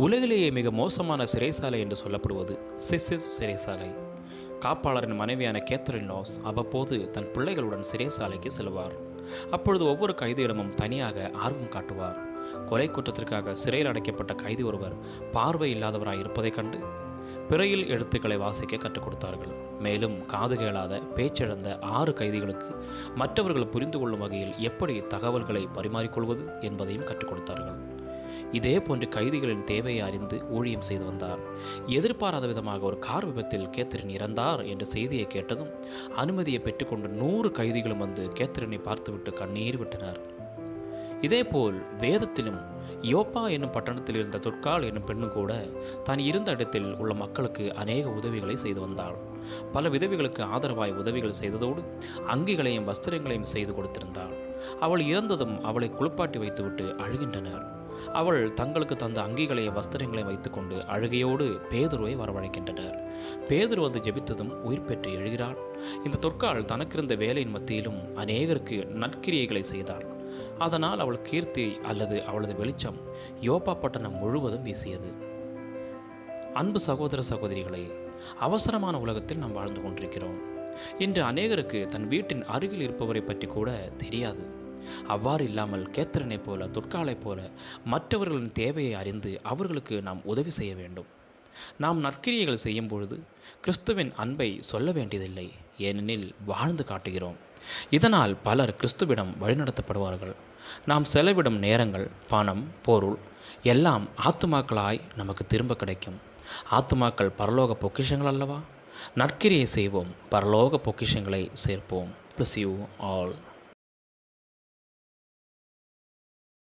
உலகிலேயே மிக மோசமான சிறைசாலை என்று சொல்லப்படுவது சிசிஸ் சிறைசாலை காப்பாளரின் மனைவியான கேத்தரின் லாஸ் அவ்வப்போது தன் பிள்ளைகளுடன் சிறைசாலைக்கு செல்வார். அப்பொழுது ஒவ்வொரு கைதியிடமும் தனியாக ஆர்வம் காட்டுவார். கொலை குற்றத்திற்காக சிறையில் அடைக்கப்பட்ட கைதி ஒருவர் பார்வை இல்லாதவராய் இருப்பதைக் கண்டு பிறையில் எழுத்துக்களை வாசிக்க கற்றுக் கொடுத்தார்கள். மேலும் காது கேளாத பேச்சிழந்த ஆறு கைதிகளுக்கு மற்றவர்கள் புரிந்து கொள்ளும் வகையில் எப்படி தகவல்களை பரிமாறிக்கொள்வது என்பதையும் கற்றுக் கொடுத்தார்கள். இதே போன்று கைதிகளின் தேவையை அறிந்து ஊழியம் செய்து வந்தார். எதிர்பாராத விதமாக ஒரு கார் விபத்தில் கேத்தரின் இறந்தார் என்ற செய்தியை கேட்டதும் அனுமதியை பெற்றுக்கொண்டு நூறு கைதிகளும் வந்து கேத்தரினை பார்த்துவிட்டு கண்ணீர் விட்டனர். இதேபோல் வேதத்திலும் யோப்பா என்னும் பட்டணத்தில் இருந்த தொற்கால் என்னும் பெண்ணும் கூட தான் இருந்த இடத்தில் உள்ள மக்களுக்கு அநேக உதவிகளை செய்து வந்தாள். பல விதவிகளுக்கு ஆதரவாய் உதவிகள் செய்ததோடு அங்கிகளையும் வஸ்திரங்களையும் செய்து கொடுத்திருந்தாள். அவள் இறந்ததும் அவளை குளிப்பாட்டி வைத்துவிட்டு அழுகின்றனர். அவள் தங்களுக்கு தந்த அங்கிகளையும் வஸ்திரங்களையும் வைத்துக்கொண்டு அழுகையோடு பேதுருவை வரவழைக்கின்றனர். பேதுரு வந்து ஜெபித்ததும் உயிர் பெற்று எழுகிறாள். இந்த தொற்கால் தனக்கிருந்த வேலையின் மத்தியிலும் அநேகருக்கு நற்கிரியைகளை செய்தாள். அதனால் அவள் கீர்த்தி அல்லது அவளது வெளிச்சம் யோபா பட்டணம் முழுவதும் வீசியது. அன்பு சகோதர சகோதரிகளே அவசரமான உலகத்தில் நாம் வாழ்ந்து கொண்டிருக்கிறோம். இன்று அநேகருக்கு தன் வீட்டின் அருகில் இருப்பவரை பற்றி கூட தெரியாது. அவ்வாறு இல்லாமல் கேத்தரனைப் போல தொற்காலைப் போல மற்றவர்களின் தேவையை அறிந்து அவர்களுக்கு நாம் உதவி செய்ய வேண்டும். நாம் நற்கிரியைகள் செய்யும் பொழுது கிறிஸ்துவின் அன்பை சொல்ல வேண்டியதில்லை ஏனெனில் வாழ்ந்து காட்டுகிறோம். இதனால் பலர் கிறிஸ்துவிடம் வழிநடத்தப்படுவார்கள். நாம் செலவிடும் நேரங்கள் பணம் பொருள் எல்லாம் ஆத்துமாக்களாய் நமக்கு திரும்ப கிடைக்கும். ஆத்துமாக்கள் பரலோக பொக்கிஷங்கள் அல்லவா? நற்கிரியை செய்வோம் பரலோக பொக்கிஷங்களை சேர்ப்போம். Plus you all